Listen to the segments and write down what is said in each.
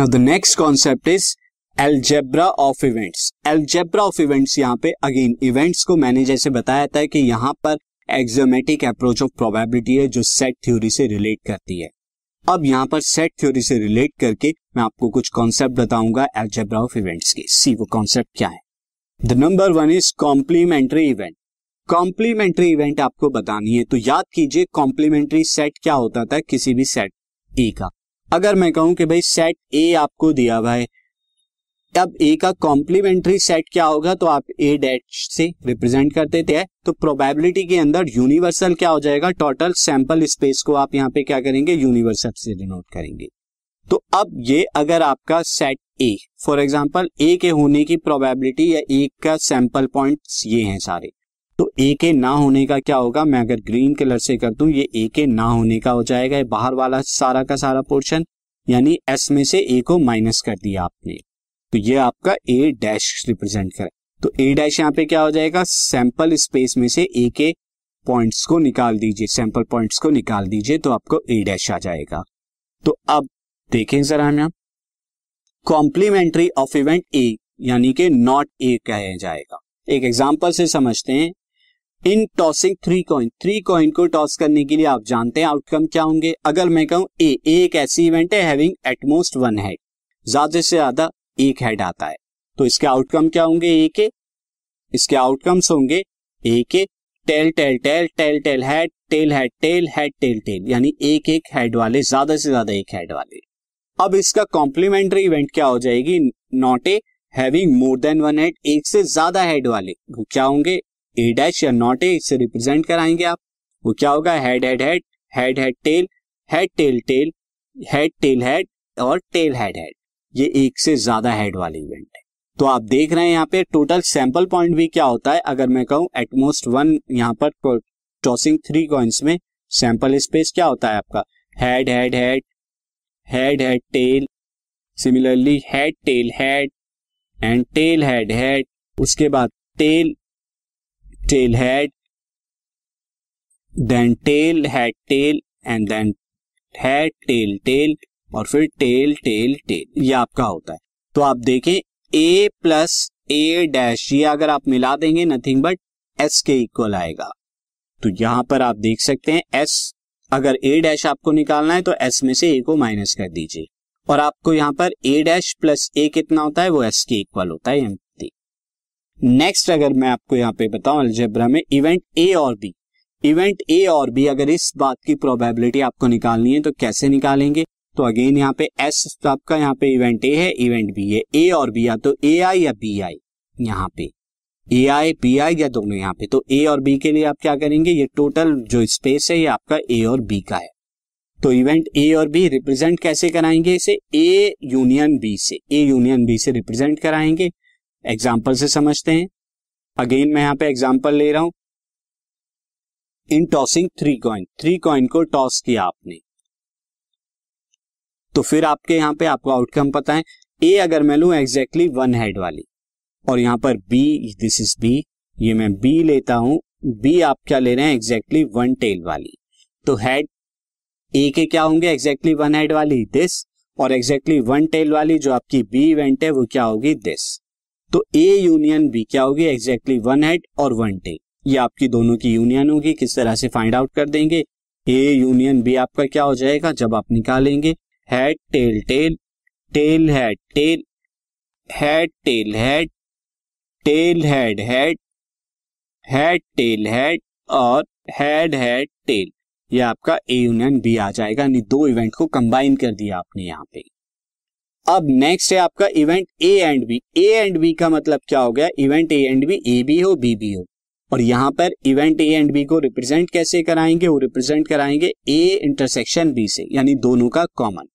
Now the next concept is algebra of events algebra of events यहाँ पे again events को मैंने जैसे बताया था कि यहाँ पर एक्सोमेटिक अप्रोच ऑफ़ प्रोबेबिलिटी है, जो सेट थ्योरी से रिलेट करती है। अब यहाँ पर सेट थ्योरी से रिलेट करके मैं आपको कुछ कॉन्सेप्ट बताऊँगा एल्जेब्रा ऑफ़ इवेंट्स के। सी वो कॉन्सेप्ट क्या है? The number one is complementary event complementary event आपको बतानी है तो याद कीजिए कॉम्प्लीमेंट्री सेट क्या होता था किसी भी सेट ए का। अगर मैं कहूँ कि भाई सेट ए आपको दिया हुआ है अब ए का कॉम्प्लीमेंट्री सेट क्या होगा? तो आप ए डैश से रिप्रेजेंट कर देते हैं तो प्रोबेबिलिटी के अंदर यूनिवर्सल क्या हो जाएगा? टोटल सैंपल स्पेस को आप यहाँ पे क्या करेंगे? यूनिवर्सल से डिनोट करेंगे। तो अब ये अगर आपका set A for example A के होने की प्रोबेबिलिटी या ए का सैंपल पॉइंट ये हैं सारे। तो ए के ना होने का क्या होगा? मैं अगर ग्रीन कलर से कर दूँ, ये ए के ना होने का हो जाएगा बाहर वाला सारा का सारा पोर्शन यानी एस में से ए को माइनस कर दिया आपने। तो ये आपका ए डैश रिप्रेजेंट करे। तो ए डैश यहाँ पे क्या हो जाएगा? सैंपल स्पेस में से ए के पॉइंट्स को निकाल दीजिए सैंपल पॉइंट्स को निकाल दीजिए तो आपको ए डैश आ जाएगा। तो अब देखें जरा हम यहाँ कॉम्प्लीमेंट्री ऑफ़ इवेंट ए यानी कि नॉट ए कहा जाएगा। एक एग्ज़ाम्पल से समझते हैं। In tossing three coin three coin को टॉस करने के लिए आप जानते हैं आउटकम क्या होंगे। अगर मैं कहूँ ए एक ऐसी इवेंट है हैविंग एटमोस्ट वन हेड ज़्यादा से ज़्यादा एक हेड आता है। तो इसके आउटकम क्या होंगे? ए के। इसके आउटकम्स होंगे ए के। Tail tail tail tail tail head tail head tail head tail tail यानी एक एक हेड वाले, ज़्यादा से ज़्यादा एक हेड वाले। अब इसका कॉम्प्लीमेंट्री इवेंट क्या हो जाएगी? Not A having more than one head एक से ज़्यादा हेड वाले। क्या होंगे? ए डैश या नॉट ए इससे रिप्रेजेंट कराएँगे आप। वो क्या होगा? Head head head head head tail head tail tail head tail head और टेल हेड हेड ये एक से ज़्यादा हेड वाले इवेंट है। तो आप देख रहे हैं यहाँ पे टोटल सैंपल पॉइंट भी क्या होता है? अगर मैं कहूँ एटमोस्ट वन यहाँ पर टॉसिंग थ्री कॉइन्स में सैंपल स्पेस क्या होता है आपका? Head head head head head tail similarly head tail head and tail head head उसके बाद tail tail head then tail head tail and then head tail tail और फिर tell tail tell ये आपका होता है। तो आप देखें ए प्लस ए डैश ये अगर आप मिला देंगे नथिंग बट एस के इक्वल आएगा। तो यहाँ पर आप देख सकते हैं एस अगर ए डैश आपको निकालना है तो एस में से ए को माइनस कर दीजिए। और आपको यहाँ पर ए डैश प्लस ए कितना होता है, वो एस के इक्वल होता है नेक्स्ट अगर मैं आपको यहाँ पे बताऊँ अलजेब्रा में इवेंट ए और बी इवेंट ए और बी अगर इस बात की प्रोबेबिलिटी आपको निकालनी है तो कैसे निकालेंगे? तो अगेन यहाँ पे एस आपका यहाँ पे इवेंट ए है इवेंट बी है। ए और बी या तो ए आई या बी आई यहाँ पे। ए आई बी आई या दोनों यहाँ पे। तो ए और बी के लिए आप क्या करेंगे? ये टोटल जो स्पेस है, ये आपका ए और बी का है। तो इवेंट ए और बी रिप्रेजेंट कैसे कराएँगे इसे? ए यूनियन बी से। ए यूनियन बी से रिप्रेजेंट कराएँगे। एग्ज़ाम्पल से समझते हैं। अगेन मैं यहाँ पे एग्ज़ाम्पल ले रहा हूँ। In tossing three coin three coin को टॉस किया आपने। तो फिर आपके यहाँ पे आपको आउटकम पता है। ए अगर मैं लू एग्जैक्टली वन हेड वाली। और यहाँ पर बी दिस इज़ बी ये मैं बी लेता हूँ। बी आप क्या ले रहे हैं? एग्जैक्टली वन टेल वाली। तो हेड ए के क्या होंगे? एग्जैक्टली वन हेड वाली दिस और एग्जैक्टली वन टेल वाली जो आपकी बी इवेंट है, वो क्या होगी? दिस तो ए यूनियन बी क्या होगी? एग्जैक्टली वन हेड और वन टेल ये आपकी दोनों की यूनियन होगी, किस तरह से फाइंड आउट कर देंगे? ए यूनियन बी आपका क्या हो जाएगा? जब आप निकालेंगे head tail tail tail head tail head tail head tail head head head tail head और हेड हेड टेल ये आपका ए यूनियन बी आ जाएगा यानी दो इवेंट को कंबाइन कर दिया आपने यहाँ पे। अब नेक्स्ट है आपका event A and B A and B का मतलब क्या हो गया? Event A and B A B हो बी बी हो। और यहाँ पर इवेंट ए एंड बी को रिप्रेजेंट कैसे कराएँगे? वो रिप्रेजेंट कराएँगे ए इंटरसेक्शन बी से, यानी दोनों का कॉमन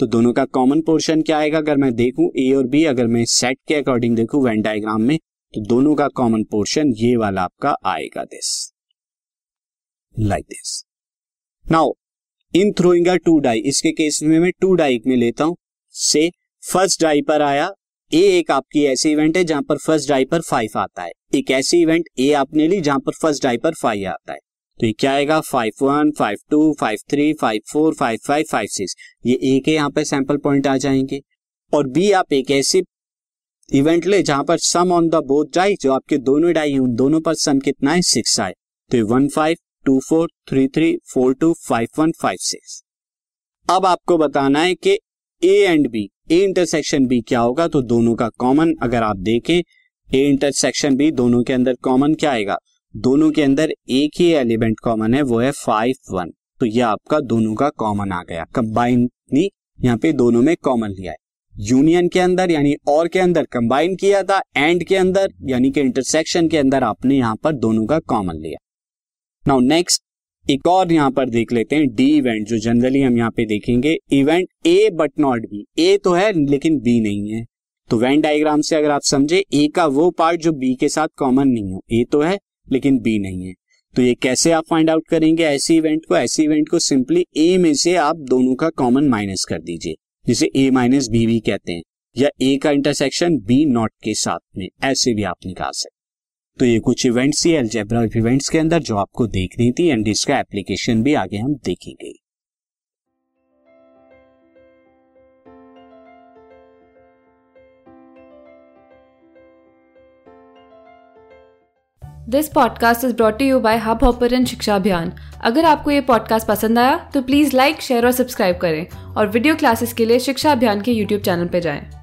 तो दोनों का कॉमन पोर्शन क्या आएगा? अगर मैं देखूँ ए और बी अगर मैं सेट के अकॉर्डिंग देखूँ वेन डायग्राम में तो दोनों का कॉमन पोर्शन ये वाला आपका आएगा this like this now in throwing two die इसके केस में मैं टू डाई में लेता हूँ। से फ़र्स्ट डाई पर आया। ए एक आपकी ऐसी इवेंट है जहाँ पर फ़र्स्ट डाई पर फाइव आता है। एक ऐसी इवेंट ए आपने ली जहाँ पर फ़र्स्ट डाई पर फाइव आता है। तो ये क्या आएगा? Five one five two five three five four five five five six ये ए के यहाँ पे सैंपल पॉइंट आ जाएँगे। और बी आप एक ऐसे इवेंट ले जहाँ पर sum on the both die जो आपके दोनों डाई है, उन दोनों पर सम कितना है? सिक्स आए। तो ये one five two four three three four two five one five six अब आपको बताना है कि A and B A intersection B क्या होगा? तो दोनों का कॉमन अगर आप देखें ए इंटरसेक्शन बी दोनों के अंदर कॉमन क्या आएगा? दोनों के अंदर एक ही एलिमेंट कॉमन है, वो है फाइव वन तो ये आपका दोनों का कॉमन आ गया। कंबाइन यहाँ पे दोनों में कॉमन लिया है। यूनियन के अंदर यानी और के अंदर कंबाइन किया था एंड के अंदर यानी कि इंटरसेक्शन के अंदर आपने यहाँ पर दोनों का कॉमन लिया। नाउ नेक्स्ट एक और यहाँ पर देख लेते हैं डी इवेंट जो जनरली हम यहाँ पे देखेंगे। Event A but not B A तो है, लेकिन बी नहीं है। तो वेन डायग्राम से अगर आप समझे ए का वो पार्ट जो बी के साथ कॉमन नहीं हो। ए तो है, लेकिन बी नहीं है। तो ये कैसे आप फाइंड आउट करेंगे ऐसे इवेंट को? ऐसे इवेंट को सिंपली ए में से आप दोनों का कॉमन माइनस कर दीजिए। जिसे ए माइनस बी भी कहते हैं, या ए का इंटरसेक्शन बी नॉट के साथ में, ऐसे भी आप निकाल सकते तो ये कुछ इवेंट्स ही एल्जेब्रा इवेंट्स के अंदर जो आपको देखनी थी एंड इसका एप्लीकेशन भी आगे हम देखेंगे। This podcast is brought you by Hubhopper शिक्षा अभियान अगर आपको ये पॉडकास्ट पसंद आया तो प्लीज़ लाइक शेयर और सब्सक्राइब करें। और वीडियो क्लासेस के लिए शिक्षा अभियान के यूट्यूब चैनल पर जाएँ।